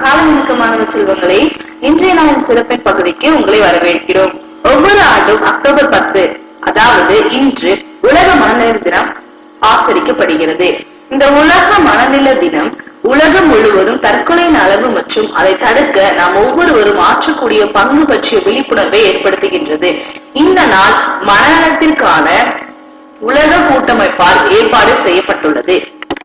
காலமிக்க மாணவ செல்வங்களே இன்றைய நாளின் சிறப்பின் பகுதிக்கு உங்களை வரவேற்கிறோம். ஒவ்வொரு ஆண்டும் அக்டோபர் பத்து அதாவது இன்று உலக மனநிலை தினம் ஆசரிக்கப்படுகிறது. இந்த உலக மனநில தினம் உலகம் முழுவதும் தற்கொலையின் அளவு மற்றும் அதை தடுக்க நாம் ஒவ்வொருவரும் ஆற்றக்கூடிய பங்கு பற்றிய விழிப்புணர்வை ஏற்படுத்துகின்றது. இந்த நாள் மனநலத்திற்கான உலக கூட்டமைப்பால் ஏற்பாடு செய்யப்பட்டுள்ளது.